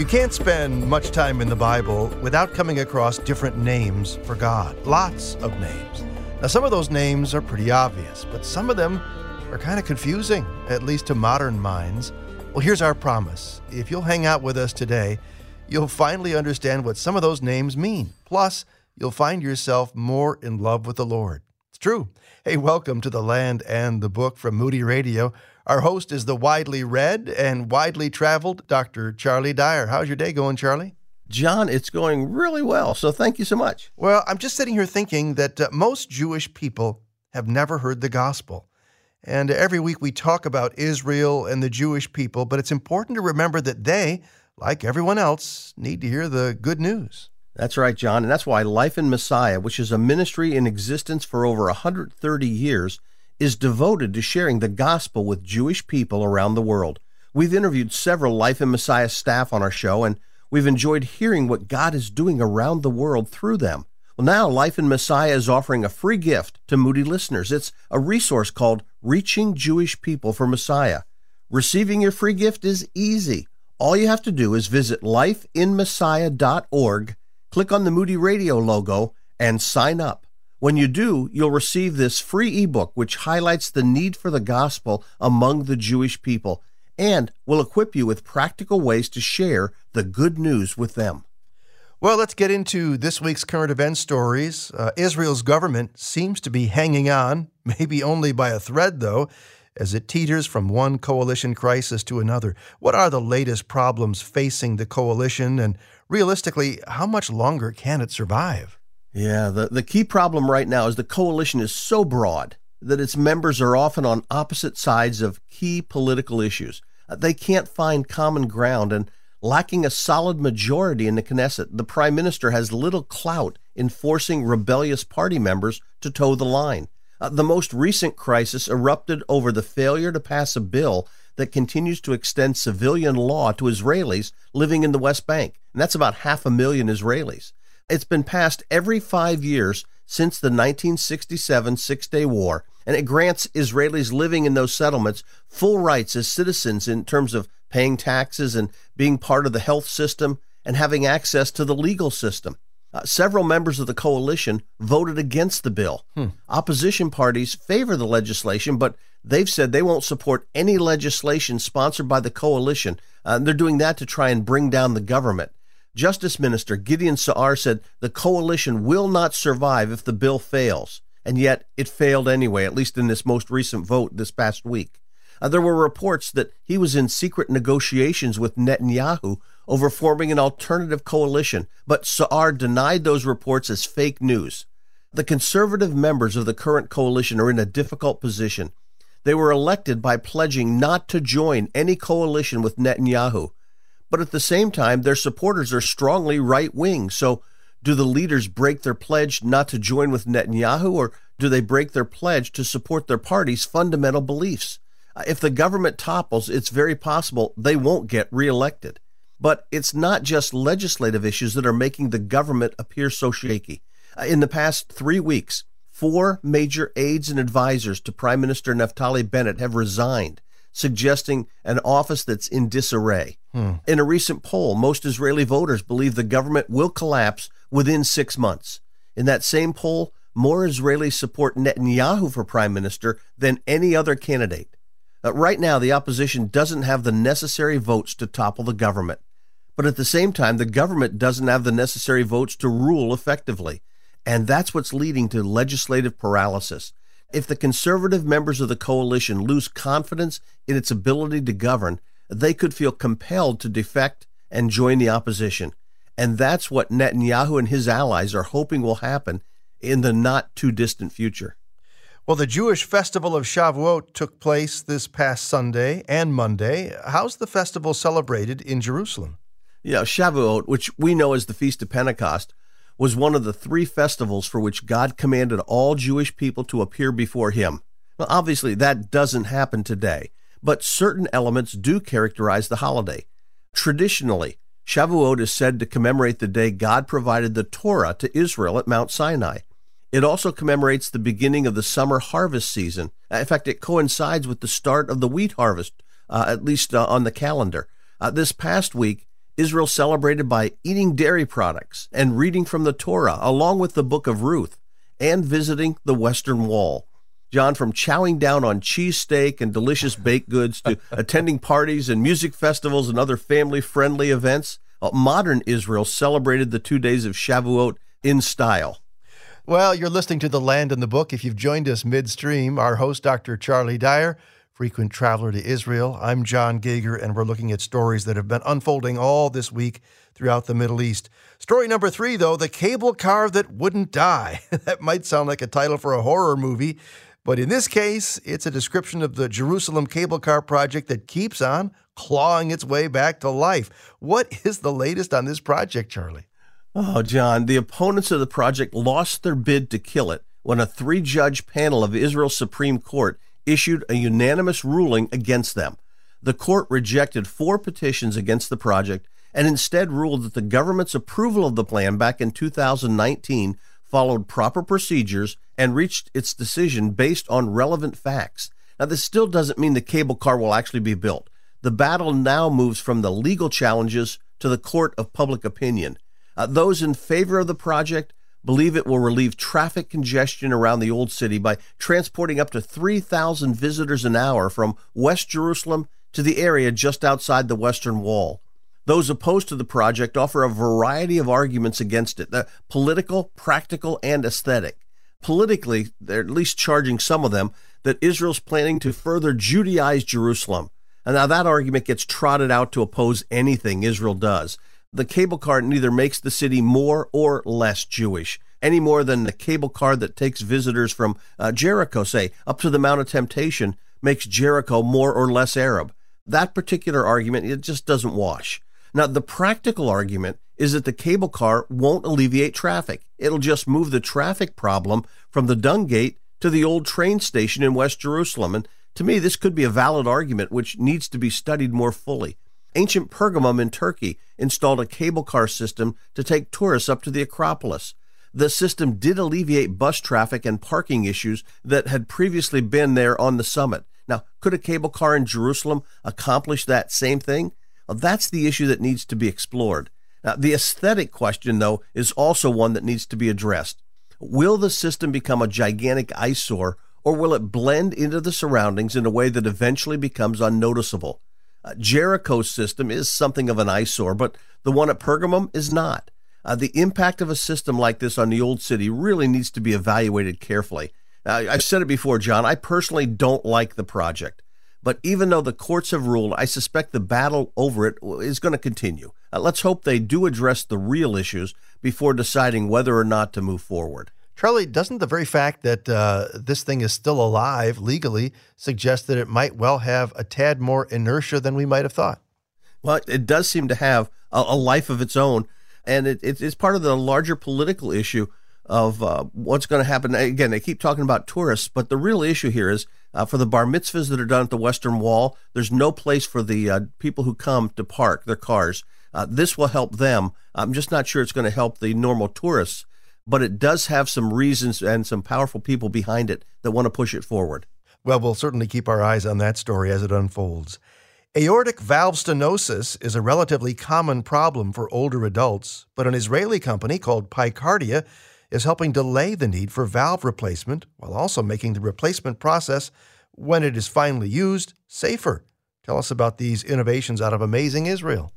You can't spend much time in the Bible without coming across different names for God. Lots of names. Now, some of those names are pretty obvious, but some of them are kind of confusing, at least to modern minds. Well, here's our promise. If you'll hang out with us today, you'll finally understand what some of those names mean. Plus, you'll find yourself more in love with the Lord. It's true. Hey, welcome to the land and the book from Moody Radio. Our host is the widely read and widely traveled Dr. Charlie Dyer. How's your day going, Charlie? John, it's going really well. So thank you so much. Well, I'm just sitting here thinking that uh, most Jewish people have never heard the gospel. And every week we talk about Israel and the Jewish people, but it's important to remember that they, like everyone else, need to hear the good news. That's right, John. And that's why Life in Messiah, which is a ministry in existence for over 130 years, is devoted to sharing the gospel with Jewish people around the world. We've interviewed several Life in Messiah staff on our show, and we've enjoyed hearing what God is doing around the world through them. Well, now Life in Messiah is offering a free gift to Moody listeners. It's a resource called Reaching Jewish People for Messiah. Receiving your free gift is easy. All you have to do is visit lifeinmessiah.org, click on the Moody Radio logo, and sign up. When you do, you'll receive this free ebook which highlights the need for the gospel among the Jewish people and will equip you with practical ways to share the good news with them. Well, let's get into this week's current event stories. Uh, Israel's government seems to be hanging on, maybe only by a thread, though, as it teeters from one coalition crisis to another. What are the latest problems facing the coalition, and realistically, how much longer can it survive? Yeah, the, the key problem right now is the coalition is so broad that its members are often on opposite sides of key political issues. Uh, they can't find common ground, and lacking a solid majority in the Knesset, the prime minister has little clout in forcing rebellious party members to toe the line. Uh, the most recent crisis erupted over the failure to pass a bill that continues to extend civilian law to Israelis living in the West Bank, and that's about half a million Israelis. It's been passed every five years since the 1967 Six Day War, and it grants Israelis living in those settlements full rights as citizens in terms of paying taxes and being part of the health system and having access to the legal system. Uh, several members of the coalition voted against the bill. Hmm. Opposition parties favor the legislation, but they've said they won't support any legislation sponsored by the coalition. Uh, they're doing that to try and bring down the government. Justice Minister Gideon Saar said the coalition will not survive if the bill fails, and yet it failed anyway, at least in this most recent vote this past week. Uh, there were reports that he was in secret negotiations with Netanyahu over forming an alternative coalition, but Saar denied those reports as fake news. The conservative members of the current coalition are in a difficult position. They were elected by pledging not to join any coalition with Netanyahu, but at the same time, their supporters are strongly right wing. So, do the leaders break their pledge not to join with Netanyahu, or do they break their pledge to support their party's fundamental beliefs? Uh, if the government topples, it's very possible they won't get reelected. But it's not just legislative issues that are making the government appear so shaky. Uh, in the past three weeks, four major aides and advisors to Prime Minister Naftali Bennett have resigned suggesting an office that's in disarray. Hmm. In a recent poll, most Israeli voters believe the government will collapse within six months. In that same poll, more Israelis support Netanyahu for prime minister than any other candidate. Uh, right now, the opposition doesn't have the necessary votes to topple the government. But at the same time, the government doesn't have the necessary votes to rule effectively. And that's what's leading to legislative paralysis. If the conservative members of the coalition lose confidence in its ability to govern, they could feel compelled to defect and join the opposition. And that's what Netanyahu and his allies are hoping will happen in the not too distant future. Well, the Jewish festival of Shavuot took place this past Sunday and Monday. How's the festival celebrated in Jerusalem? Yeah, Shavuot, which we know as the Feast of Pentecost, was one of the three festivals for which God commanded all Jewish people to appear before Him. Well, obviously, that doesn't happen today, but certain elements do characterize the holiday. Traditionally, Shavuot is said to commemorate the day God provided the Torah to Israel at Mount Sinai. It also commemorates the beginning of the summer harvest season. In fact, it coincides with the start of the wheat harvest, uh, at least uh, on the calendar. Uh, this past week, Israel celebrated by eating dairy products and reading from the Torah, along with the book of Ruth, and visiting the Western Wall. John, from chowing down on cheesesteak and delicious baked goods to attending parties and music festivals and other family friendly events, uh, modern Israel celebrated the two days of Shavuot in style. Well, you're listening to The Land and the Book. If you've joined us midstream, our host, Dr. Charlie Dyer, frequent traveler to Israel. I'm John Gauger, and we're looking at stories that have been unfolding all this week throughout the Middle East. Story number three, though, the cable car that wouldn't die. that might sound like a title for a horror movie, but in this case, it's a description of the Jerusalem cable car project that keeps on clawing its way back to life. What is the latest on this project, Charlie? Oh, John, the opponents of the project lost their bid to kill it when a three judge panel of Israel's Supreme Court issued a unanimous ruling against them. The court rejected four petitions against the project and instead ruled that the government's approval of the plan back in 2019 followed proper procedures and reached its decision based on relevant facts. Now, this still doesn't mean the cable car will actually be built. The battle now moves from the legal challenges to the court of public opinion. Uh, those in favor of the project believe it will relieve traffic congestion around the Old City by transporting up to 3,000 visitors an hour from West Jerusalem to the area just outside the Western Wall. Those opposed to the project offer a variety of arguments against it the political, practical, and aesthetic. Politically, they're at least charging some of them that Israel's planning to further Judaize Jerusalem. And now that argument gets trotted out to oppose anything Israel does the cable car neither makes the city more or less Jewish, any more than the cable car that takes visitors from uh, Jericho, say, up to the Mount of Temptation, makes Jericho more or less Arab. That particular argument, it just doesn't wash. Now, the practical argument is that the cable car won't alleviate traffic. It'll just move the traffic problem from the Dung Gate to the old train station in West Jerusalem. And to me, this could be a valid argument which needs to be studied more fully. Ancient Pergamum in Turkey installed a cable car system to take tourists up to the Acropolis. The system did alleviate bus traffic and parking issues that had previously been there on the summit. Now, could a cable car in Jerusalem accomplish that same thing? Well, that's the issue that needs to be explored. Now, the aesthetic question, though, is also one that needs to be addressed. Will the system become a gigantic eyesore, or will it blend into the surroundings in a way that eventually becomes unnoticeable? Uh, Jericho's system is something of an eyesore, but the one at Pergamum is not. Uh, the impact of a system like this on the old city really needs to be evaluated carefully. Uh, I've said it before, John. I personally don't like the project, but even though the courts have ruled, I suspect the battle over it is going to continue. Uh, let's hope they do address the real issues before deciding whether or not to move forward. Charlie, doesn't the very fact that uh, this thing is still alive legally suggest that it might well have a tad more inertia than we might have thought? Well, it does seem to have a, a life of its own, and it, it's part of the larger political issue of uh, what's going to happen. Again, they keep talking about tourists, but the real issue here is uh, for the bar mitzvahs that are done at the Western Wall, there's no place for the uh, people who come to park their cars. Uh, this will help them. I'm just not sure it's going to help the normal tourists but it does have some reasons and some powerful people behind it that want to push it forward. Well, we'll certainly keep our eyes on that story as it unfolds. Aortic valve stenosis is a relatively common problem for older adults, but an Israeli company called PiCardia is helping delay the need for valve replacement while also making the replacement process, when it is finally used, safer. Tell us about these innovations out of amazing Israel.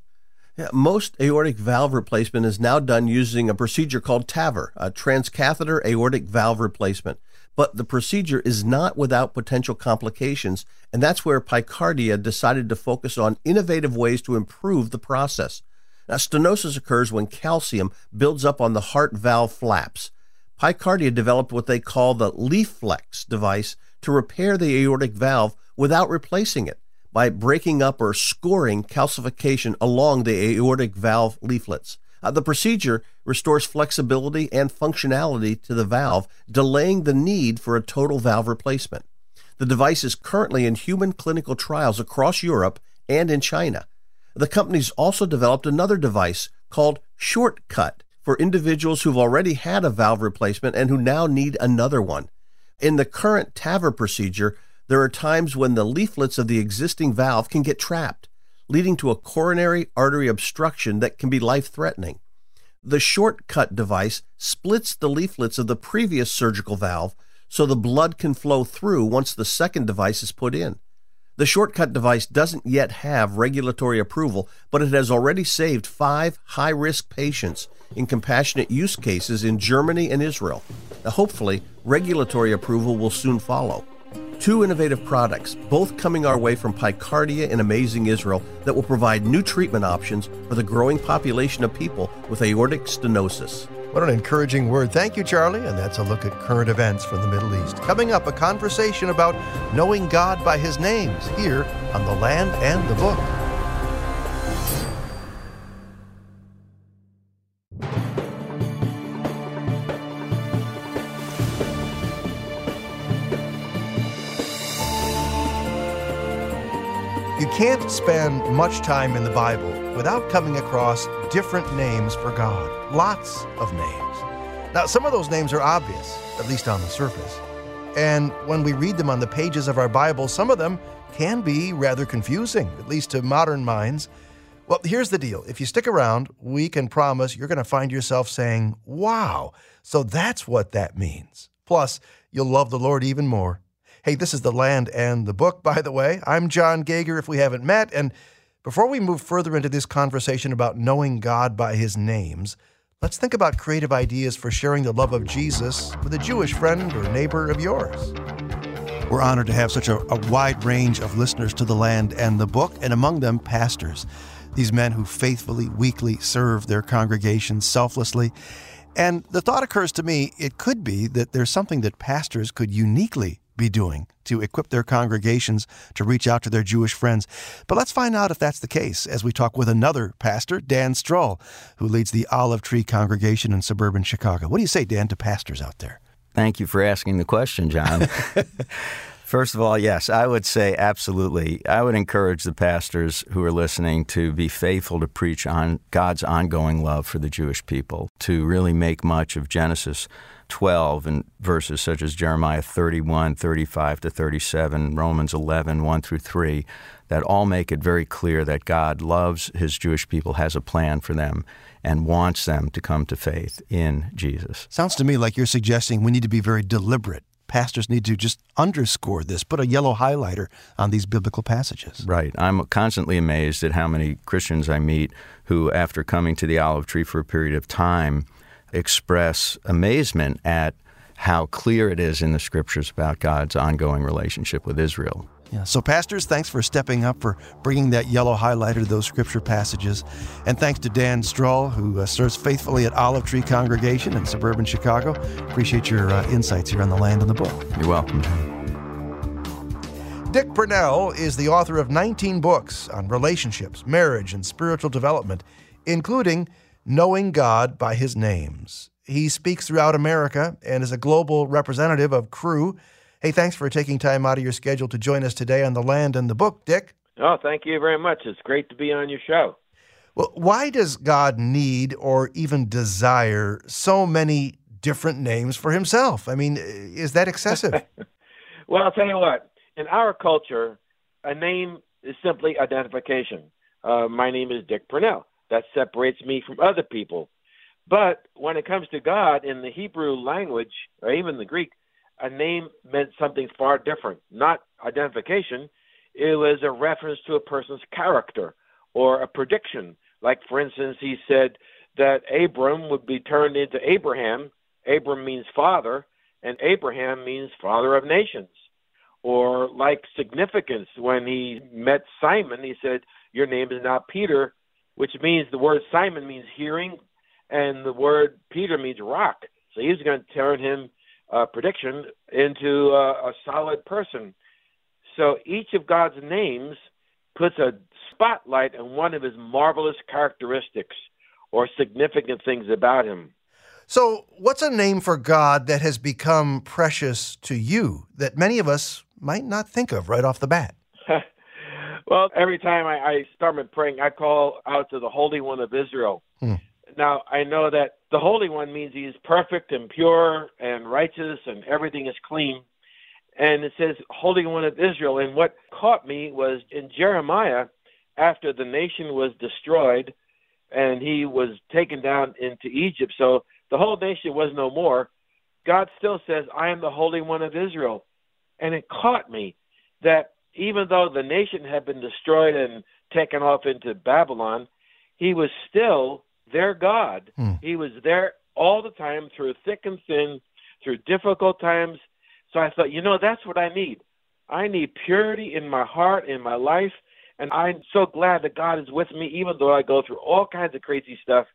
Yeah, most aortic valve replacement is now done using a procedure called TAVR, a transcatheter aortic valve replacement. But the procedure is not without potential complications, and that's where PiCardia decided to focus on innovative ways to improve the process. Now, stenosis occurs when calcium builds up on the heart valve flaps. PiCardia developed what they call the LeafFlex device to repair the aortic valve without replacing it by breaking up or scoring calcification along the aortic valve leaflets. Uh, the procedure restores flexibility and functionality to the valve, delaying the need for a total valve replacement. The device is currently in human clinical trials across Europe and in China. The company's also developed another device called Shortcut for individuals who've already had a valve replacement and who now need another one. In the current TAVR procedure, there are times when the leaflets of the existing valve can get trapped. leading to a coronary artery obstruction that can be life threatening. The shortcut device splits the leaflets of the previous surgical valve so the blood can flow through once the second device is put in. The shortcut device doesn't yet have regulatory approval, but it has already saved five high risk patients in compassionate use cases in Germany and Israel. Now, hopefully, regulatory approval will soon follow. Two innovative products, both coming our way from Picardia in Amazing Israel, that will provide new treatment options for the growing population of people with aortic stenosis. What an encouraging word. Thank you, Charlie. And that's a look at current events from the Middle East. Coming up, a conversation about knowing God by his names here on The Land and the Book. Can't spend much time in the Bible without coming across different names for God. Lots of names. Now, some of those names are obvious, at least on the surface. And when we read them on the pages of our Bible, some of them can be rather confusing, at least to modern minds. Well, here's the deal. If you stick around, we can promise you're going to find yourself saying, Wow, so that's what that means. Plus, you'll love the Lord even more. Hey, this is The Land and the Book, by the way. I'm John Gauger, if we haven't met. And before we move further into this conversation about knowing God by his names, let's think about creative ideas for sharing the love of Jesus with a Jewish friend or neighbor of yours. We're honored to have such a, a wide range of listeners to The Land and the Book, and among them, pastors. These men who faithfully, weekly serve their congregations selflessly. And the thought occurs to me it could be that there's something that pastors could uniquely be doing to equip their congregations to reach out to their Jewish friends. But let's find out if that's the case as we talk with another pastor, Dan Strull, who leads the Olive Tree congregation in suburban Chicago. What do you say, Dan, to pastors out there? Thank you for asking the question, John. First of all, yes, I would say absolutely. I would encourage the pastors who are listening to be faithful to preach on God's ongoing love for the Jewish people, to really make much of Genesis 12 and verses such as Jeremiah 31, 35 to 37, Romans 11, 1 through 3, that all make it very clear that God loves his Jewish people, has a plan for them, and wants them to come to faith in Jesus. Sounds to me like you're suggesting we need to be very deliberate pastors need to just underscore this, put a yellow highlighter on these biblical passages. Right. I'm constantly amazed at how many Christians I meet who, after coming to the olive tree for a period of time, express amazement at how clear it is in the scriptures about God's ongoing relationship with Israel. Yeah. So, pastors, thanks for stepping up, for bringing that yellow highlighter to those scripture passages. And thanks to Dan Strull, who uh, serves faithfully at Olive Tree Congregation in suburban Chicago. Appreciate your uh, insights here on the land and the book. You're welcome. Dick Purnell is the author of 19 books on relationships, marriage, and spiritual development, including Knowing God by His Names. He speaks throughout America and is a global representative of Cru. Hey, thanks for taking time out of your schedule to join us today on The Land and the Book, Dick. Oh, thank you very much. It's great to be on your show. Well, why does God need or even desire so many different names for himself? I mean, is that excessive? well, I'll tell you what. In our culture, a name is simply identification. Uh, my name is Dick Purnell. That separates me from other people. But when it comes to God in the Hebrew language, or even the Greek, a name meant something far different, not identification. It was a reference to a person's character or a prediction. Like, for instance, he said that Abram would be turned into Abraham. Abram means father, and Abraham means father of nations. Or like significance, when he met Simon, he said, Your name is not Peter, which means the word Simon means hearing, and the word Peter means rock. So he's going to turn him uh, prediction into uh, a solid person. So each of God's names puts a spotlight on one of his marvelous characteristics or significant things about him. So, what's a name for God that has become precious to you that many of us might not think of right off the bat? Well, every time I, I start my praying, I call out to the Holy One of Israel. Hmm. Now, I know that the Holy One means he is perfect and pure and righteous and everything is clean. And it says Holy One of Israel. And what caught me was in Jeremiah, after the nation was destroyed and he was taken down into Egypt. So the whole nation was no more. God still says, I am the Holy One of Israel. And it caught me that even though the nation had been destroyed and taken off into Babylon, he was still their God. Hmm. He was there all the time through thick and thin, through difficult times. So I thought, you know, that's what I need. I need purity in my heart, in my life. And I'm so glad that God is with me, even though I go through all kinds of crazy stuff.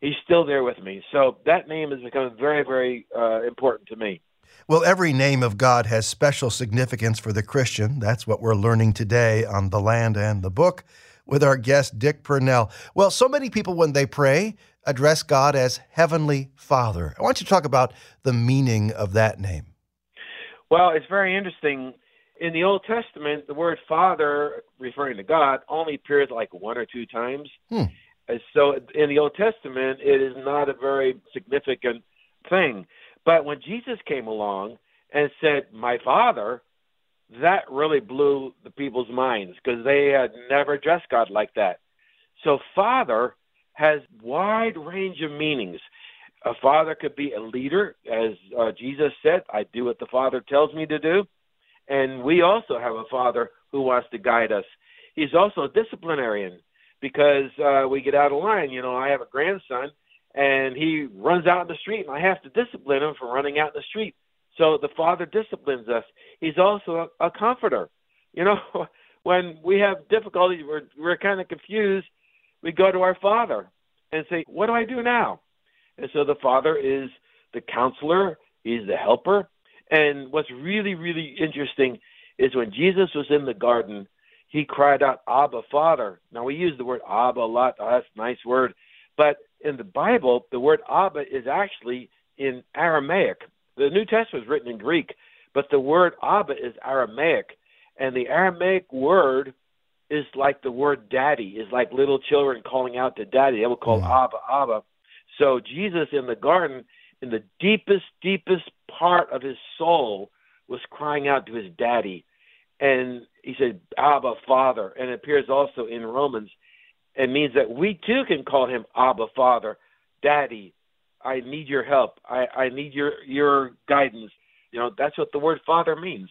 He's still there with me. So that name has become very, very uh, important to me. Well, every name of God has special significance for the Christian. That's what we're learning today on The Land and the Book with our guest, Dick Purnell. Well, so many people, when they pray, address God as Heavenly Father. I want you to talk about the meaning of that name. Well, it's very interesting. In the Old Testament, the word Father, referring to God, only appears like one or two times. Hmm. So in the Old Testament, it is not a very significant thing. But when Jesus came along and said, My Father, that really blew the people's minds because they had never addressed God like that. So, Father has wide range of meanings. A father could be a leader, as uh, Jesus said, I do what the Father tells me to do. And we also have a Father who wants to guide us. He's also a disciplinarian because uh, we get out of line. You know, I have a grandson, and he runs out in the street, and I have to discipline him for running out in the street. So the Father disciplines us. He's also a, a comforter. You know, when we have difficulties, we're we're kind of confused. We go to our Father and say, "What do I do now?" And so the Father is the counselor. He's the helper. And what's really, really interesting is when Jesus was in the garden, he cried out, Abba, Father. Now, we use the word Abba a lot. Oh, that's a nice word. But in the Bible, the word Abba is actually in Aramaic. The New Testament is written in Greek, but the word Abba is Aramaic. And the Aramaic word is like the word daddy, is like little children calling out to daddy. They will call mm. Abba, Abba. So Jesus in the garden, in the deepest, deepest part of his soul, was crying out to his daddy. And he said, Abba, Father. And it appears also in Romans. It means that we too can call him Abba, Father, Daddy. I need your help. I, I need your, your guidance. You know, that's what the word Father means.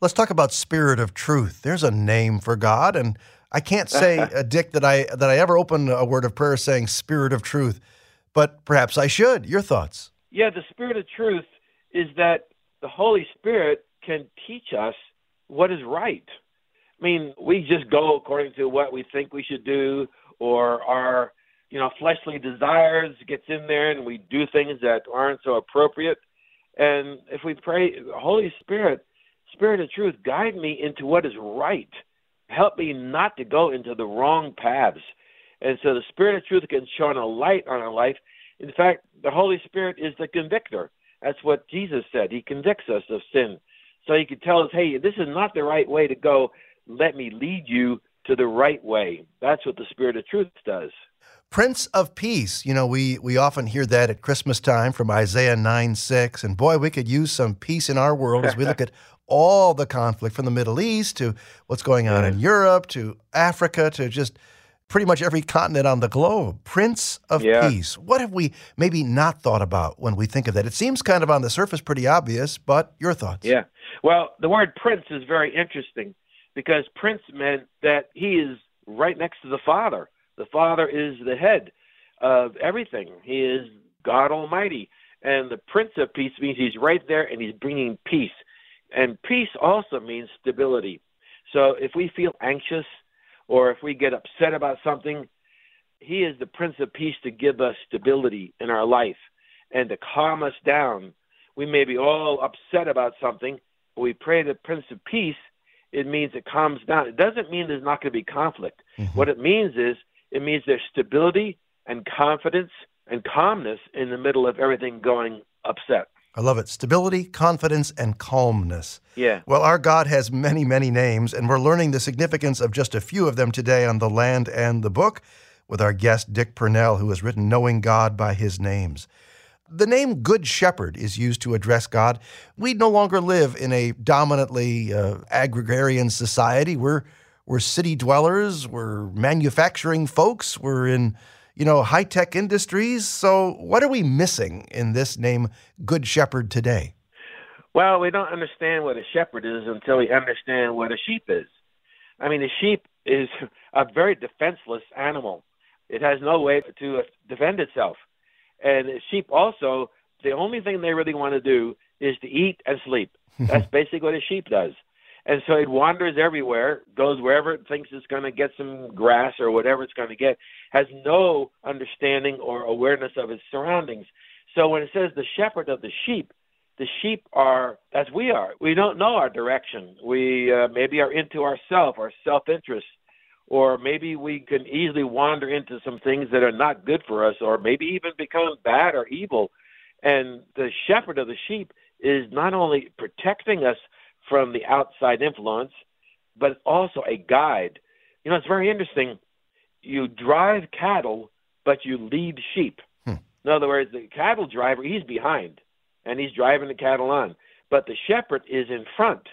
Let's talk about Spirit of Truth. There's a name for God, and I can't say, uh, Dick, that I that I ever open a word of prayer saying Spirit of Truth, but perhaps I should. Your thoughts? Yeah, the Spirit of Truth is that the Holy Spirit can teach us what is right. I mean, we just go according to what we think we should do, or our you know fleshly desires gets in there, and we do things that aren't so appropriate. And if we pray, Holy Spirit, Spirit of Truth, guide me into what is right. Help me not to go into the wrong paths. And so the Spirit of Truth can shine a light on our life. In fact, the Holy Spirit is the convictor. That's what Jesus said. He convicts us of sin. So he can tell us, hey, this is not the right way to go. Let me lead you to the right way. That's what the Spirit of truth does. Prince of Peace. You know, we, we often hear that at Christmas time from Isaiah 9 6. And boy, we could use some peace in our world as we look at all the conflict from the Middle East to what's going on in Europe to Africa to just pretty much every continent on the globe. Prince of yeah. Peace. What have we maybe not thought about when we think of that? It seems kind of on the surface pretty obvious, but your thoughts? Yeah. Well, the word prince is very interesting because prince meant that he is right next to the Father. The Father is the head of everything. He is God Almighty. And the Prince of Peace means he's right there and he's bringing peace. And peace also means stability. So if we feel anxious or if we get upset about something, he is the Prince of Peace to give us stability in our life and to calm us down. We may be all upset about something, but we pray the Prince of Peace, it means it calms down. It doesn't mean there's not going to be conflict. Mm-hmm. What it means is it means there's stability and confidence and calmness in the middle of everything going upset. I love it. Stability, confidence, and calmness. Yeah. Well, our God has many, many names, and we're learning the significance of just a few of them today on The Land and the Book with our guest, Dick Purnell, who has written Knowing God by His Names. The name Good Shepherd is used to address God. We no longer live in a dominantly uh, agrarian society. We're we're city dwellers, we're manufacturing folks, we're in, you know, high tech industries. So, what are we missing in this name, Good Shepherd, today? Well, we don't understand what a shepherd is until we understand what a sheep is. I mean, a sheep is a very defenseless animal. It has no way to defend itself. And sheep also, the only thing they really want to do is to eat and sleep. That's basically what a sheep does. And so it wanders everywhere, goes wherever it thinks it's going to get some grass or whatever it's going to get, has no understanding or awareness of its surroundings. So when it says the shepherd of the sheep, the sheep are as we are. We don't know our direction. We uh, maybe are into ourself, our self-interest, or maybe we can easily wander into some things that are not good for us, or maybe even become bad or evil. And the shepherd of the sheep is not only protecting us from the outside influence, but also a guide. You know, it's very interesting. You drive cattle, but you lead sheep. Hmm. In other words, the cattle driver, he's behind and he's driving the cattle on. But the shepherd is in front.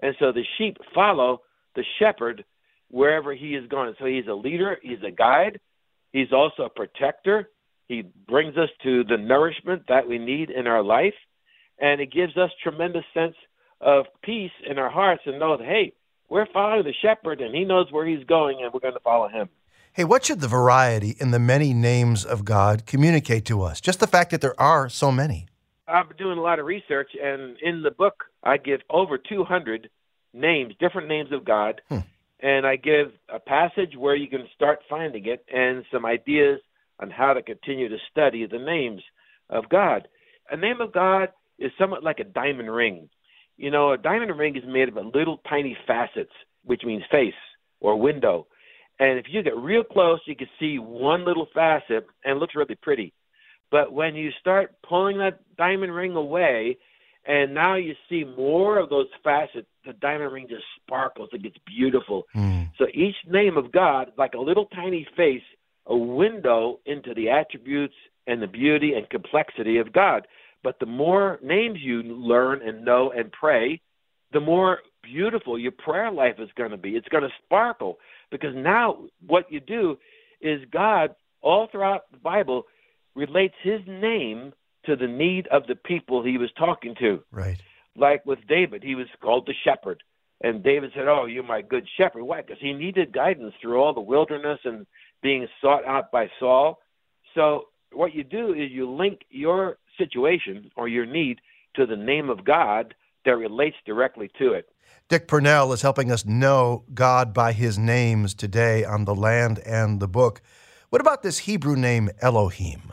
And so the sheep follow the shepherd wherever he is going. So he's a leader, he's a guide, he's also a protector. He brings us to the nourishment that we need in our life, and it gives us tremendous sense of peace in our hearts and know that hey, we're following the shepherd and he knows where he's going and we're going to follow him. Hey, what should the variety in the many names of God communicate to us? Just the fact that there are so many. I've been doing a lot of research, and in the book, I give over 200 names, different names of God, hmm. And I give a passage where you can start finding it and some ideas on how to continue to study the names of God. A name of God is somewhat like a diamond ring. You know, a diamond ring is made of little tiny facets, which means face or window. And if you get real close, you can see one little facet and it looks really pretty. But when you start pulling that diamond ring away, and now you see more of those facets, the diamond ring just sparkles. It gets beautiful. Mm. So each name of God, like a little tiny face, a window into the attributes and the beauty and complexity of God. But the more names you learn and know and pray, the more beautiful your prayer life is going to be. It's going to sparkle because now what you do is God, all throughout the Bible, relates his name to the need of the people he was talking to. Right. Like with David, he was called the shepherd. And David said, Oh, you're my good shepherd. Why? Because he needed guidance through all the wilderness and being sought out by Saul. So, what you do is you link your situation or your need to the name of God that relates directly to it. Dick Purnell is helping us know God by his names today on the land and the book. What about this Hebrew name Elohim?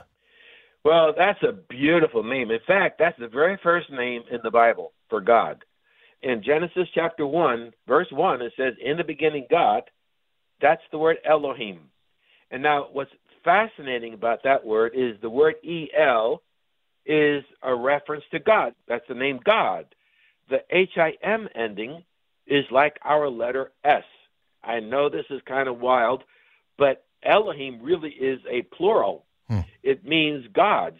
Well, that's a beautiful name. In fact, that's the very first name in the Bible for God. In Genesis chapter 1, verse 1, it says, In the beginning, God. That's the word Elohim. And now, what's fascinating about that word is the word El is a reference to God. That's the name God. The HIM ending is like our letter S. I know this is kind of wild, but Elohim really is a plural. Hmm. It means gods.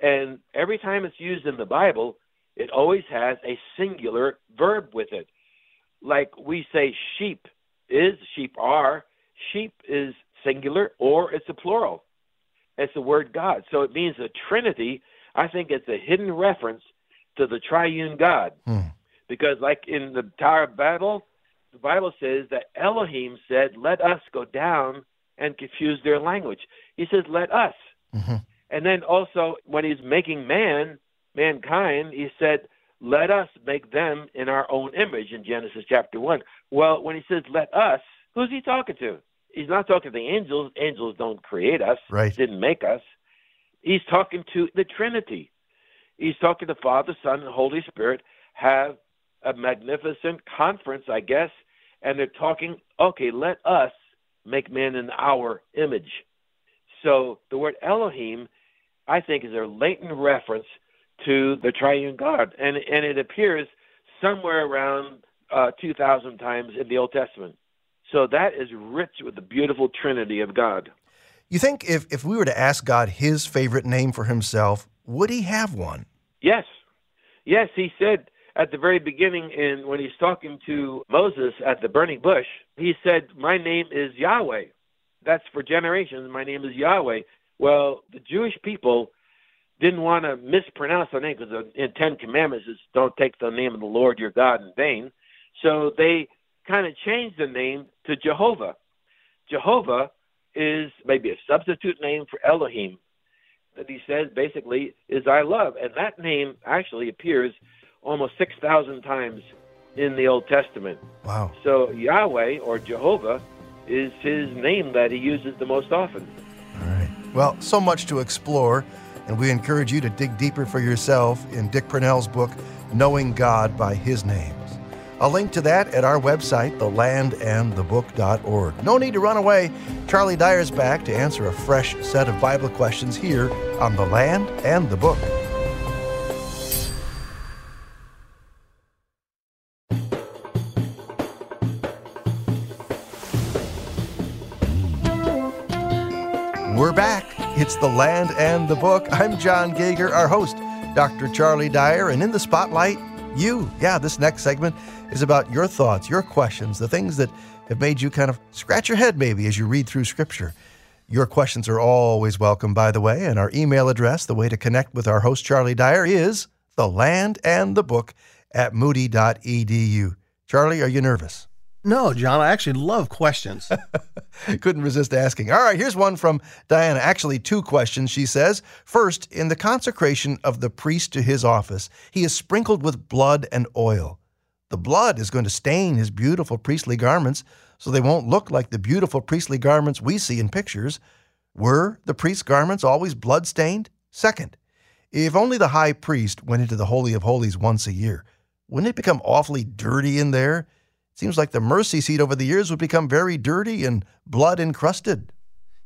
And every time it's used in the Bible, it always has a singular verb with it. Like we say sheep is, sheep are, sheep is singular or it's a plural. It's the word God. So it means a trinity I think it's a hidden reference to the triune God. Hmm. Because, like in the Tower of Babel, the Bible says that Elohim said, Let us go down and confuse their language. He says, Let us. Mm-hmm. And then also, when he's making man, mankind, he said, Let us make them in our own image in Genesis chapter 1. Well, when he says, Let us, who's he talking to? He's not talking to the angels. Angels don't create us, right. didn't make us. He's talking to the Trinity. He's talking to Father, Son, and Holy Spirit have a magnificent conference, I guess, and they're talking, okay, let us make man in our image. So the word Elohim, I think, is a latent reference to the triune God, and and it appears somewhere around uh, 2,000 times in the Old Testament. So that is rich with the beautiful Trinity of God. You think if, if we were to ask God his favorite name for himself, would he have one? Yes. Yes, he said, at the very beginning, in when he's talking to Moses at the burning bush, he said, "My name is Yahweh." That's for generations. My name is Yahweh. Well, the Jewish people didn't want to mispronounce the name because in Ten Commandments is don't take the name of the Lord your God in vain. So they kind of changed the name to Jehovah. Jehovah is maybe a substitute name for Elohim that he says basically is I love. And that name actually appears almost 6,000 times in the Old Testament. Wow. So Yahweh or Jehovah is his name that he uses the most often. All right. Well, so much to explore, and we encourage you to dig deeper for yourself in Dick Purnell's book, Knowing God by His Names. A link to that at our website, thelandandthebook.org. No need to run away. Charlie Dyer's back to answer a fresh set of Bible questions here on The Land and the Book. It's The Land and the Book. I'm John Gauger, our host, Dr. Charlie Dyer, and in the spotlight, you. Yeah, this next segment is about your thoughts, your questions, the things that have made you kind of scratch your head maybe as you read through Scripture. Your questions are always welcome, by the way, and our email address, the way to connect with our host, Charlie Dyer, is the land and the book at moody.edu. Charlie, are you nervous? No, John, I actually love questions. Couldn't resist asking. All right, here's one from Diana. Actually, two questions. She says First, in the consecration of the priest to his office, he is sprinkled with blood and oil. The blood is going to stain his beautiful priestly garments so they won't look like the beautiful priestly garments we see in pictures. Were the priest's garments always blood stained? Second, if only the high priest went into the Holy of Holies once a year, wouldn't it become awfully dirty in there? Seems like the mercy seat over the years would become very dirty and blood encrusted.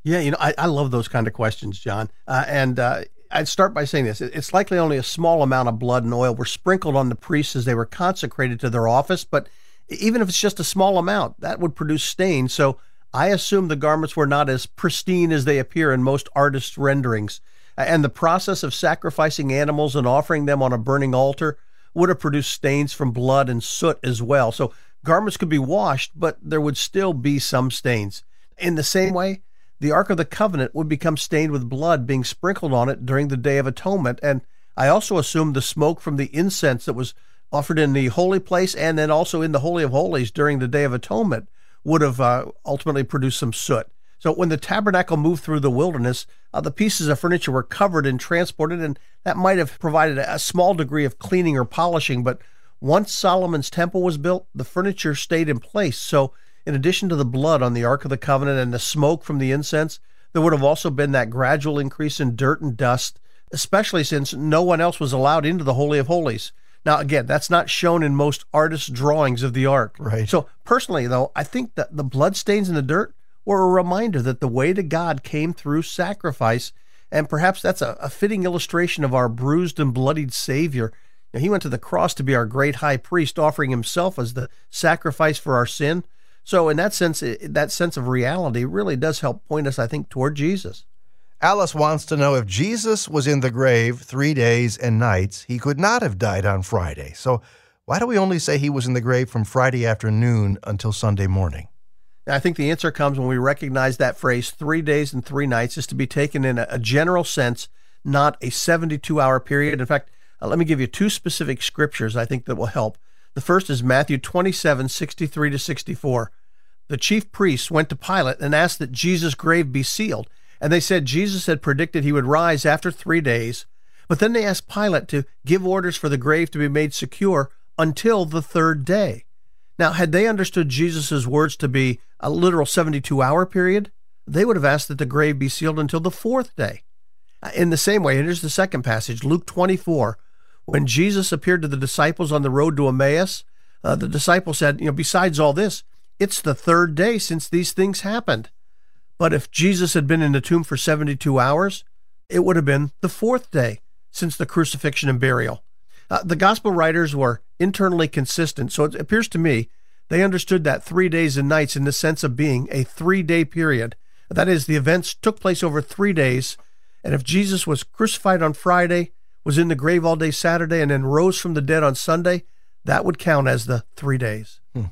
Yeah, you know, I, I love those kind of questions, John. Uh, and uh, I'd start by saying this it's likely only a small amount of blood and oil were sprinkled on the priests as they were consecrated to their office, but even if it's just a small amount, that would produce stains. So I assume the garments were not as pristine as they appear in most artists' renderings. And the process of sacrificing animals and offering them on a burning altar would have produced stains from blood and soot as well. So Garments could be washed, but there would still be some stains. In the same way, the Ark of the Covenant would become stained with blood being sprinkled on it during the Day of Atonement. And I also assume the smoke from the incense that was offered in the holy place and then also in the Holy of Holies during the Day of Atonement would have uh, ultimately produced some soot. So when the tabernacle moved through the wilderness, uh, the pieces of furniture were covered and transported, and that might have provided a small degree of cleaning or polishing, but once Solomon's temple was built, the furniture stayed in place. So, in addition to the blood on the Ark of the Covenant and the smoke from the incense, there would have also been that gradual increase in dirt and dust, especially since no one else was allowed into the Holy of Holies. Now, again, that's not shown in most artists' drawings of the Ark. Right. So, personally, though, I think that the blood stains in the dirt were a reminder that the way to God came through sacrifice, and perhaps that's a, a fitting illustration of our bruised and bloodied Savior now, he went to the cross to be our great high priest, offering himself as the sacrifice for our sin. So, in that sense, that sense of reality really does help point us, I think, toward Jesus. Alice wants to know if Jesus was in the grave three days and nights, he could not have died on Friday. So, why do we only say he was in the grave from Friday afternoon until Sunday morning? I think the answer comes when we recognize that phrase, three days and three nights, is to be taken in a general sense, not a 72 hour period. In fact, uh, let me give you two specific scriptures I think that will help. The first is Matthew 27, 63 to 64. The chief priests went to Pilate and asked that Jesus' grave be sealed. And they said Jesus had predicted he would rise after three days. But then they asked Pilate to give orders for the grave to be made secure until the third day. Now, had they understood Jesus' words to be a literal 72 hour period, they would have asked that the grave be sealed until the fourth day. Uh, in the same way, here's the second passage, Luke 24, when Jesus appeared to the disciples on the road to Emmaus, uh, the disciples said, you know, besides all this, it's the third day since these things happened. But if Jesus had been in the tomb for 72 hours, it would have been the fourth day since the crucifixion and burial. Uh, the gospel writers were internally consistent, so it appears to me they understood that three days and nights in the sense of being a three day period. That is, the events took place over three days, and if Jesus was crucified on Friday, was in the grave all day Saturday and then rose from the dead on Sunday, that would count as the three days. Hmm.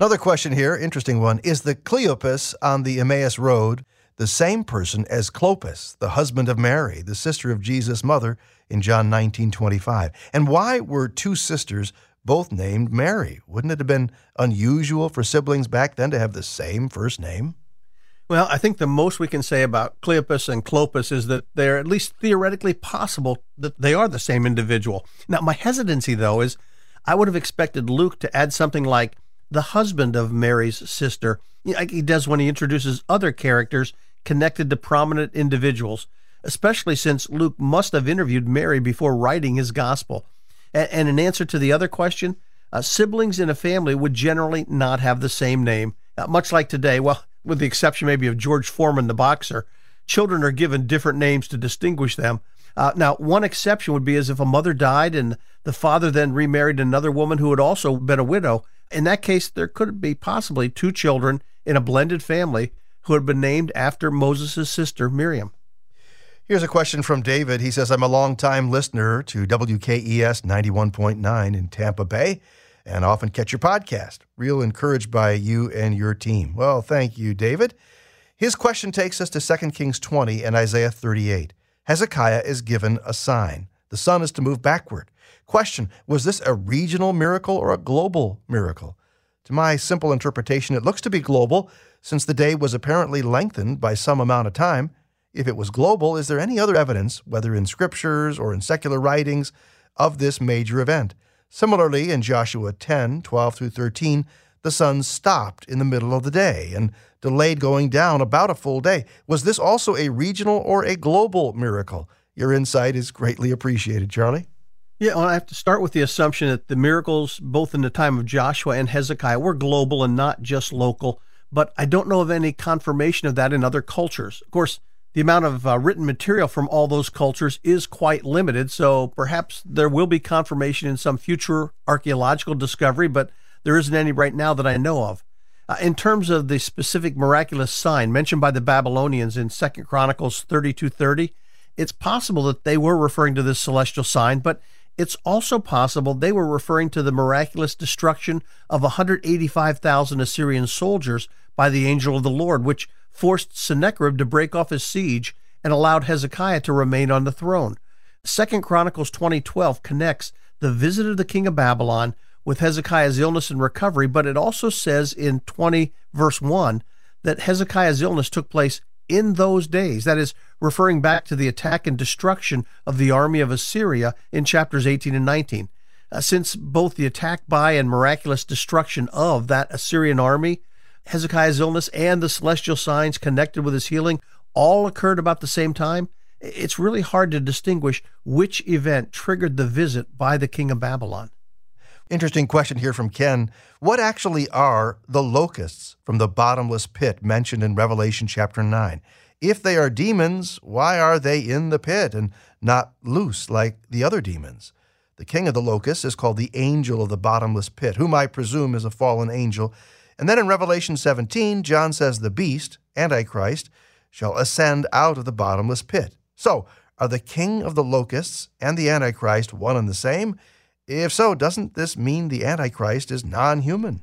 Another question here, interesting one. Is the Cleopas on the Emmaus Road the same person as Clopas, the husband of Mary, the sister of Jesus' mother in John 19 25? And why were two sisters both named Mary? Wouldn't it have been unusual for siblings back then to have the same first name? Well, I think the most we can say about Cleopas and Clopas is that they're at least theoretically possible that they are the same individual. Now, my hesitancy, though, is I would have expected Luke to add something like the husband of Mary's sister, like he does when he introduces other characters connected to prominent individuals, especially since Luke must have interviewed Mary before writing his gospel. And in answer to the other question, uh, siblings in a family would generally not have the same name, uh, much like today. Well, with the exception maybe of George Foreman, the boxer. Children are given different names to distinguish them. Uh, now, one exception would be as if a mother died and the father then remarried another woman who had also been a widow. In that case, there could be possibly two children in a blended family who had been named after Moses' sister, Miriam. Here's a question from David. He says, I'm a long-time listener to WKES 91.9 in Tampa Bay and often catch your podcast. Real encouraged by you and your team. Well, thank you, David. His question takes us to 2 Kings 20 and Isaiah 38. Hezekiah is given a sign. The sun is to move backward. Question Was this a regional miracle or a global miracle? To my simple interpretation, it looks to be global, since the day was apparently lengthened by some amount of time. If it was global, is there any other evidence, whether in scriptures or in secular writings, of this major event? Similarly, in Joshua 10 12 through 13, the sun stopped in the middle of the day and delayed going down about a full day. Was this also a regional or a global miracle? Your insight is greatly appreciated, Charlie. Yeah, well, I have to start with the assumption that the miracles, both in the time of Joshua and Hezekiah, were global and not just local. But I don't know of any confirmation of that in other cultures. Of course, the amount of uh, written material from all those cultures is quite limited, so perhaps there will be confirmation in some future archaeological discovery, but there isn't any right now that I know of. Uh, in terms of the specific miraculous sign mentioned by the Babylonians in Second Chronicles 32:30, it's possible that they were referring to this celestial sign, but it's also possible they were referring to the miraculous destruction of 185,000 Assyrian soldiers by the angel of the Lord, which forced Sennacherib to break off his siege and allowed Hezekiah to remain on the throne. Second Chronicles 2012 connects the visit of the king of Babylon with Hezekiah's illness and recovery, but it also says in 20 verse 1 that Hezekiah's illness took place in those days. That is referring back to the attack and destruction of the army of Assyria in chapters 18 and 19. Uh, since both the attack by and miraculous destruction of that Assyrian army Hezekiah's illness and the celestial signs connected with his healing all occurred about the same time, it's really hard to distinguish which event triggered the visit by the king of Babylon. Interesting question here from Ken. What actually are the locusts from the bottomless pit mentioned in Revelation chapter 9? If they are demons, why are they in the pit and not loose like the other demons? The king of the locusts is called the angel of the bottomless pit, whom I presume is a fallen angel and then in Revelation 17, John says the beast, Antichrist, shall ascend out of the bottomless pit. So, are the king of the locusts and the Antichrist one and the same? If so, doesn't this mean the Antichrist is non human?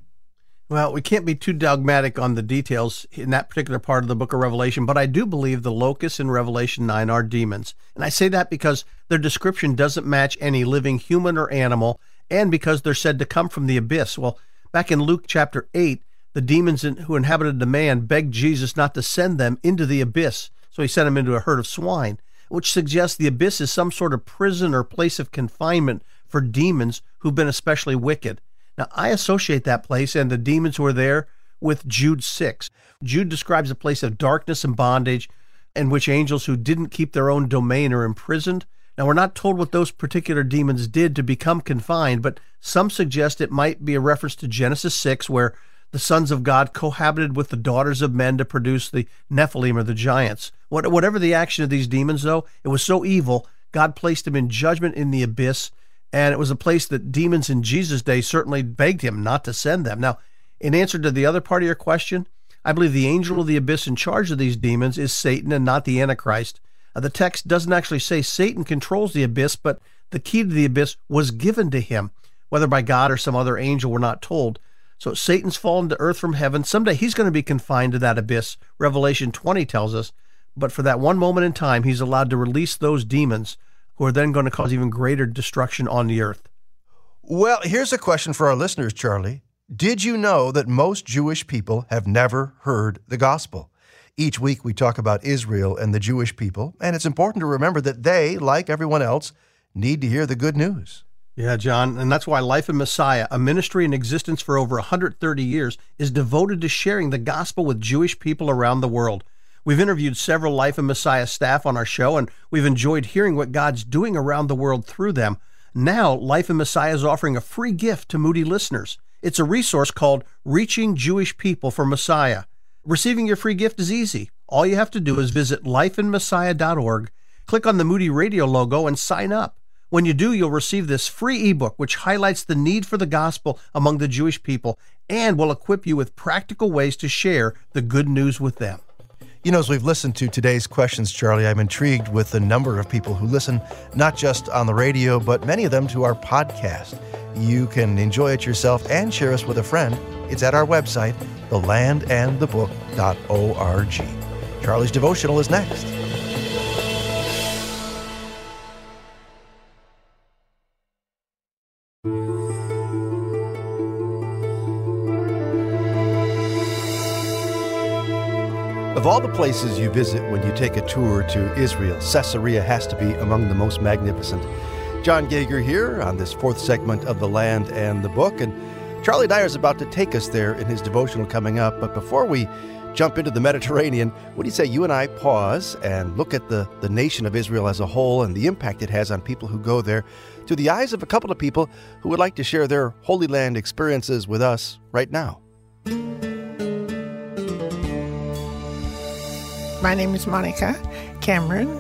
Well, we can't be too dogmatic on the details in that particular part of the book of Revelation, but I do believe the locusts in Revelation 9 are demons. And I say that because their description doesn't match any living human or animal, and because they're said to come from the abyss. Well, Back in Luke chapter 8, the demons who inhabited the man begged Jesus not to send them into the abyss, so he sent them into a herd of swine, which suggests the abyss is some sort of prison or place of confinement for demons who've been especially wicked. Now, I associate that place and the demons who are there with Jude 6. Jude describes a place of darkness and bondage in which angels who didn't keep their own domain are imprisoned now, we're not told what those particular demons did to become confined, but some suggest it might be a reference to Genesis 6, where the sons of God cohabited with the daughters of men to produce the Nephilim or the giants. whatever the action of these demons, though, it was so evil, God placed them in judgment in the abyss, and it was a place that demons in Jesus' day certainly begged him not to send them. Now, in answer to the other part of your question, I believe the angel of the abyss in charge of these demons is Satan and not the Antichrist. Uh, the text doesn't actually say Satan controls the abyss, but the key to the abyss was given to him. whether by God or some other angel, we're not told. So Satan's fallen to earth from heaven. Someday he's going to be confined to that abyss. Revelation 20 tells us. But for that one moment in time, he's allowed to release those demons who are then going to cause even greater destruction on the earth. Well, here's a question for our listeners, Charlie. Did you know that most Jewish people have never heard the gospel? Each week we talk about Israel and the Jewish people, and it's important to remember that they, like everyone else, need to hear the good news. Yeah, John, and that's why Life in Messiah, a ministry in existence for over 130 years, is devoted to sharing the gospel with Jewish people around the world. We've interviewed several Life in Messiah staff on our show, and we've enjoyed hearing what God's doing around the world through them. Now, Life in Messiah is offering a free gift to Moody listeners. It's a resource called Reaching Jewish People for Messiah. Receiving your free gift is easy. All you have to do is visit lifeinmessiah.org, click on the Moody Radio logo, and sign up. When you do, you'll receive this free ebook, which highlights the need for the gospel among the Jewish people and will equip you with practical ways to share the good news with them. You know, as we've listened to today's questions, Charlie, I'm intrigued with the number of people who listen, not just on the radio, but many of them to our podcast. You can enjoy it yourself and share us with a friend. It's at our website, thelandandthebook.org. Charlie's devotional is next. Of all the places you visit when you take a tour to Israel, Caesarea has to be among the most magnificent. John Gauger here on this fourth segment of The Land and the Book. And Charlie Dyer is about to take us there in his devotional coming up. But before we jump into the Mediterranean, what do you say you and I pause and look at the, the nation of Israel as a whole and the impact it has on people who go there through the eyes of a couple of people who would like to share their Holy Land experiences with us right now? My name is Monica Cameron,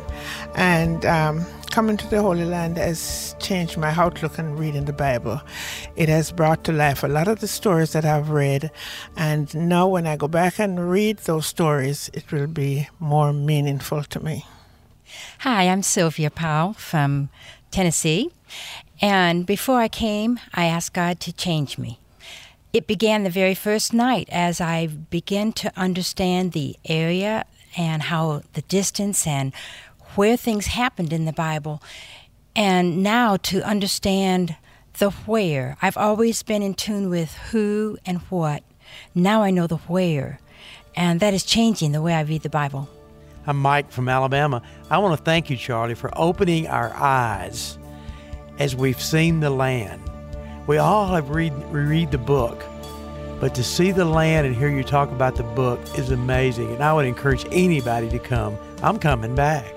and um, coming to the Holy Land has changed my outlook on reading the Bible. It has brought to life a lot of the stories that I've read, and now when I go back and read those stories, it will be more meaningful to me. Hi, I'm Sylvia Powell from Tennessee, and before I came, I asked God to change me. It began the very first night as I began to understand the area and how the distance and where things happened in the Bible. And now to understand the where. I've always been in tune with who and what. Now I know the where. And that is changing the way I read the Bible. I'm Mike from Alabama. I want to thank you, Charlie, for opening our eyes as we've seen the land. We all have read reread the book, but to see the land and hear you talk about the book is amazing. And I would encourage anybody to come. I'm coming back.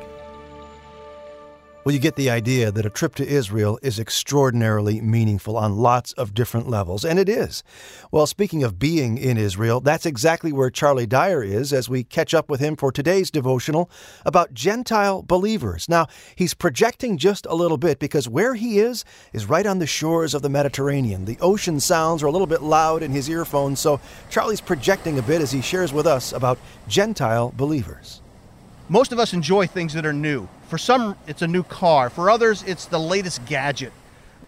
Well, you get the idea that a trip to Israel is extraordinarily meaningful on lots of different levels, and it is. Well, speaking of being in Israel, that's exactly where Charlie Dyer is as we catch up with him for today's devotional about Gentile believers. Now, he's projecting just a little bit because where he is is right on the shores of the Mediterranean. The ocean sounds are a little bit loud in his earphones, so Charlie's projecting a bit as he shares with us about Gentile believers. Most of us enjoy things that are new. For some, it's a new car. For others, it's the latest gadget.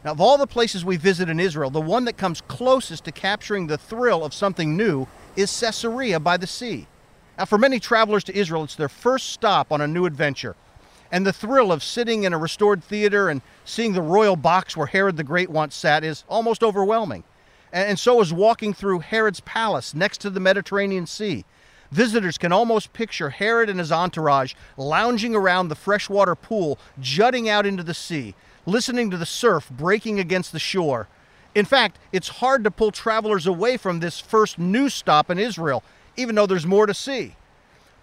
Now, of all the places we visit in Israel, the one that comes closest to capturing the thrill of something new is Caesarea by the sea. Now, for many travelers to Israel, it's their first stop on a new adventure. And the thrill of sitting in a restored theater and seeing the royal box where Herod the Great once sat is almost overwhelming. And so is walking through Herod's palace next to the Mediterranean Sea Visitors can almost picture Herod and his entourage lounging around the freshwater pool, jutting out into the sea, listening to the surf breaking against the shore. In fact, it's hard to pull travelers away from this first new stop in Israel, even though there's more to see.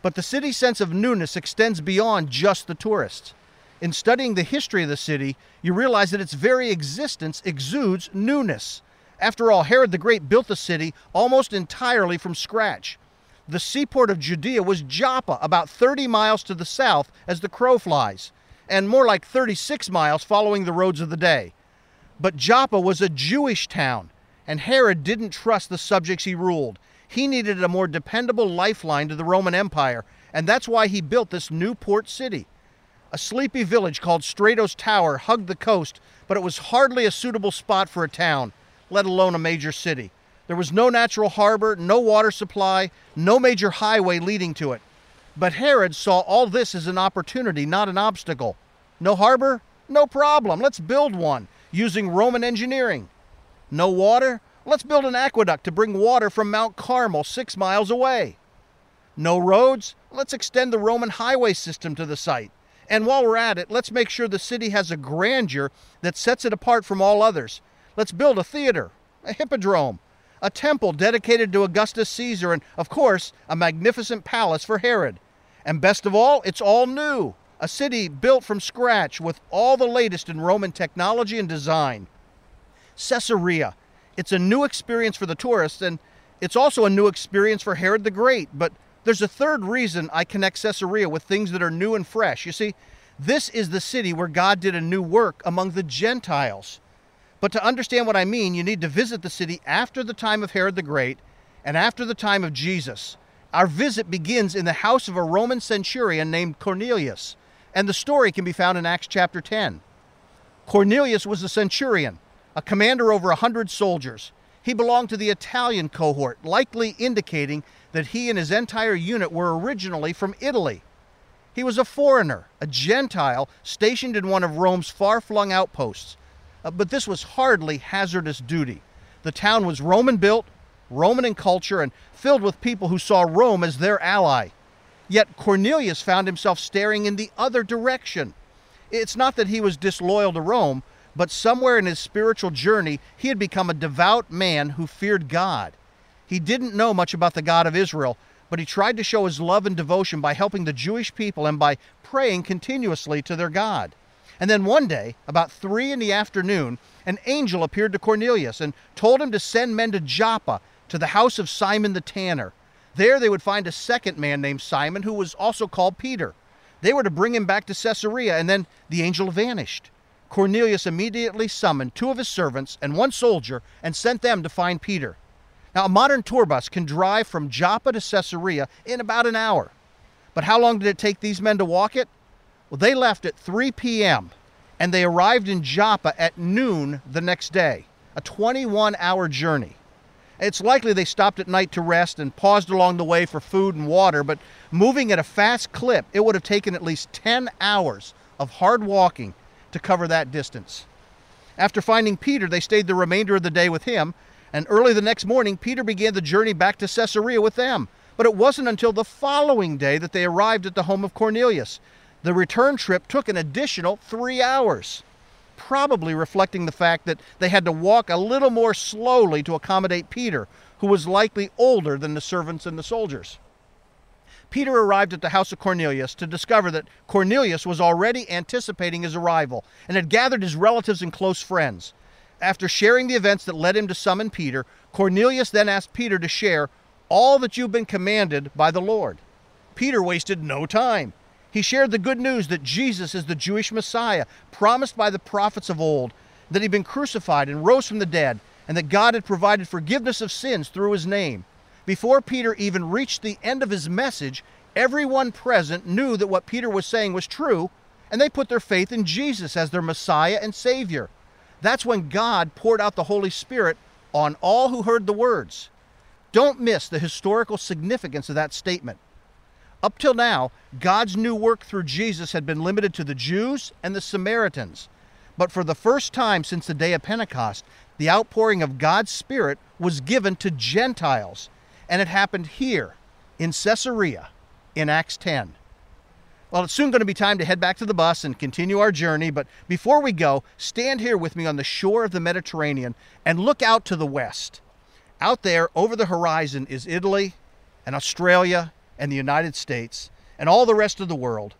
But the city's sense of newness extends beyond just the tourists. In studying the history of the city, you realize that its very existence exudes newness. After all, Herod the Great built the city almost entirely from scratch the seaport of Judea was Joppa, about 30 miles to the south as the crow flies, and more like 36 miles following the roads of the day. But Joppa was a Jewish town, and Herod didn't trust the subjects he ruled. He needed a more dependable lifeline to the Roman Empire, and that's why he built this new port city. A sleepy village called Straton's Tower hugged the coast, but it was hardly a suitable spot for a town, let alone a major city. There was no natural harbor, no water supply, no major highway leading to it. But Herod saw all this as an opportunity, not an obstacle. No harbor? No problem. Let's build one using Roman engineering. No water? Let's build an aqueduct to bring water from Mount Carmel six miles away. No roads? Let's extend the Roman highway system to the site. And while we're at it, let's make sure the city has a grandeur that sets it apart from all others. Let's build a theater, a hippodrome, a temple dedicated to Augustus Caesar, and, of course, a magnificent palace for Herod. And best of all, it's all new. A city built from scratch with all the latest in Roman technology and design. Caesarea. It's a new experience for the tourists, and it's also a new experience for Herod the Great. But there's a third reason I connect Caesarea with things that are new and fresh. You see, this is the city where God did a new work among the Gentiles. But to understand what I mean, you need to visit the city after the time of Herod the Great and after the time of Jesus. Our visit begins in the house of a Roman centurion named Cornelius, and the story can be found in Acts chapter 10. Cornelius was a centurion, a commander over a hundred soldiers. He belonged to the Italian cohort, likely indicating that he and his entire unit were originally from Italy. He was a foreigner, a Gentile, stationed in one of Rome's far flung outposts. Uh, but this was hardly hazardous duty. The town was Roman built, Roman in culture, and filled with people who saw Rome as their ally. Yet Cornelius found himself staring in the other direction. It's not that he was disloyal to Rome, but somewhere in his spiritual journey, he had become a devout man who feared God. He didn't know much about the God of Israel, but he tried to show his love and devotion by helping the Jewish people and by praying continuously to their God. And then one day, about three in the afternoon, an angel appeared to Cornelius and told him to send men to Joppa to the house of Simon the tanner. There they would find a second man named Simon who was also called Peter. They were to bring him back to Caesarea, and then the angel vanished. Cornelius immediately summoned two of his servants and one soldier and sent them to find Peter. Now, a modern tour bus can drive from Joppa to Caesarea in about an hour. But how long did it take these men to walk it? Well, they left at 3 p.m. and they arrived in Joppa at noon the next day, a 21 hour journey. It's likely they stopped at night to rest and paused along the way for food and water, but moving at a fast clip, it would have taken at least 10 hours of hard walking to cover that distance. After finding Peter, they stayed the remainder of the day with him, and early the next morning, Peter began the journey back to Caesarea with them. But it wasn't until the following day that they arrived at the home of Cornelius. The return trip took an additional three hours probably reflecting the fact that they had to walk a little more slowly to accommodate Peter, who was likely older than the servants and the soldiers. Peter arrived at the house of Cornelius to discover that Cornelius was already anticipating his arrival and had gathered his relatives and close friends. After sharing the events that led him to summon Peter, Cornelius then asked Peter to share all that you've been commanded by the Lord. Peter wasted no time. He shared the good news that Jesus is the Jewish Messiah, promised by the prophets of old, that he'd been crucified and rose from the dead, and that God had provided forgiveness of sins through his name. Before Peter even reached the end of his message, everyone present knew that what Peter was saying was true, and they put their faith in Jesus as their Messiah and Savior. That's when God poured out the Holy Spirit on all who heard the words. Don't miss the historical significance of that statement. Up till now, God's new work through Jesus had been limited to the Jews and the Samaritans. But for the first time since the day of Pentecost, the outpouring of God's Spirit was given to Gentiles. And it happened here in Caesarea in Acts 10. Well, it's soon going to be time to head back to the bus and continue our journey, but before we go, stand here with me on the shore of the Mediterranean and look out to the west. Out there, over the horizon, is Italy and Australia and the United States and all the rest of the world.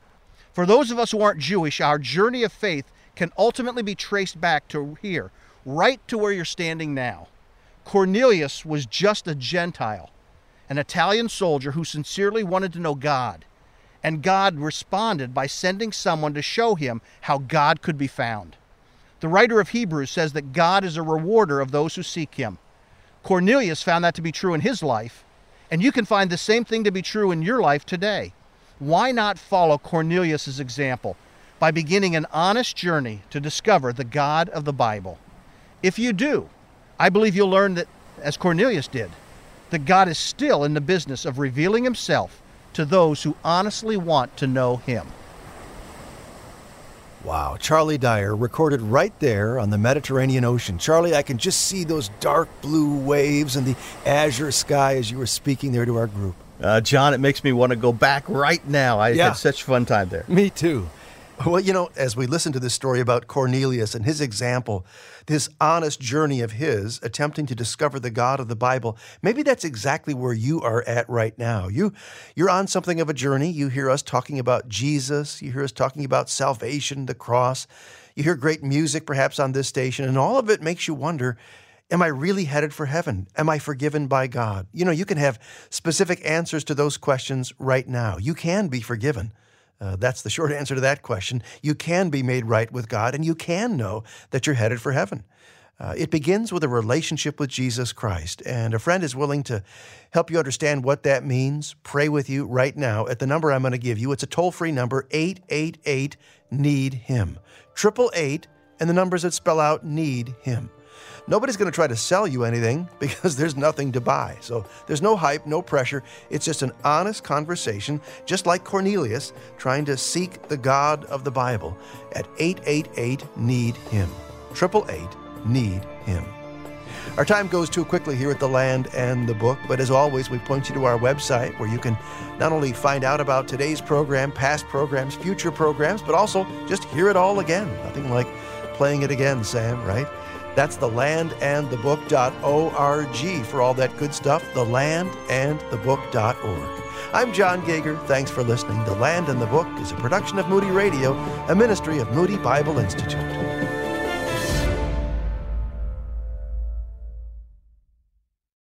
For those of us who aren't Jewish, our journey of faith can ultimately be traced back to here, right to where you're standing now. Cornelius was just a Gentile, an Italian soldier who sincerely wanted to know God. And God responded by sending someone to show him how God could be found. The writer of Hebrews says that God is a rewarder of those who seek him. Cornelius found that to be true in his life, and you can find the same thing to be true in your life today. Why not follow Cornelius' example? by beginning an honest journey to discover the God of the Bible. If you do, I believe you'll learn that, as Cornelius did, that God is still in the business of revealing himself to those who honestly want to know him. Wow, Charlie Dyer recorded right there on the Mediterranean Ocean. Charlie, I can just see those dark blue waves and the azure sky as you were speaking there to our group. Uh, John, it makes me want to go back right now. I Yeah. had such fun time there. Me too. Well, you know, as we listen to this story about Cornelius and his example, this honest journey of his attempting to discover the God of the Bible, maybe that's exactly where you are at right now. You you're on something of a journey. You hear us talking about Jesus, you hear us talking about salvation, the cross. You hear great music perhaps on this station, and all of it makes you wonder Am I really headed for heaven? Am I forgiven by God? You know, you can have specific answers to those questions right now. You can be forgiven. Uh, that's the short answer to that question. You can be made right with God, and you can know that you're headed for heaven. Uh, it begins with a relationship with Jesus Christ, and a friend is willing to help you understand what that means. Pray with you right now at the number I'm going to give you. It's a toll free number 888 Need Him. Triple eight, and the numbers that spell out Need Him. Nobody's going to try to sell you anything because there's nothing to buy. So there's no hype, no pressure. It's just an honest conversation, just like Cornelius trying to seek the God of the Bible at 888 Need Him. 888 Need Him. Our time goes too quickly here at The Land and the Book, but as always, we point you to our website where you can not only find out about today's program, past programs, future programs, but also just hear it all again. Nothing like playing it again, Sam, right? That's thelandandthebook.org for all that good stuff, thelandandthebook.org. I'm John Gauger. Thanks for listening. The Land and the Book is a production of Moody Radio, a ministry of Moody Bible Institute.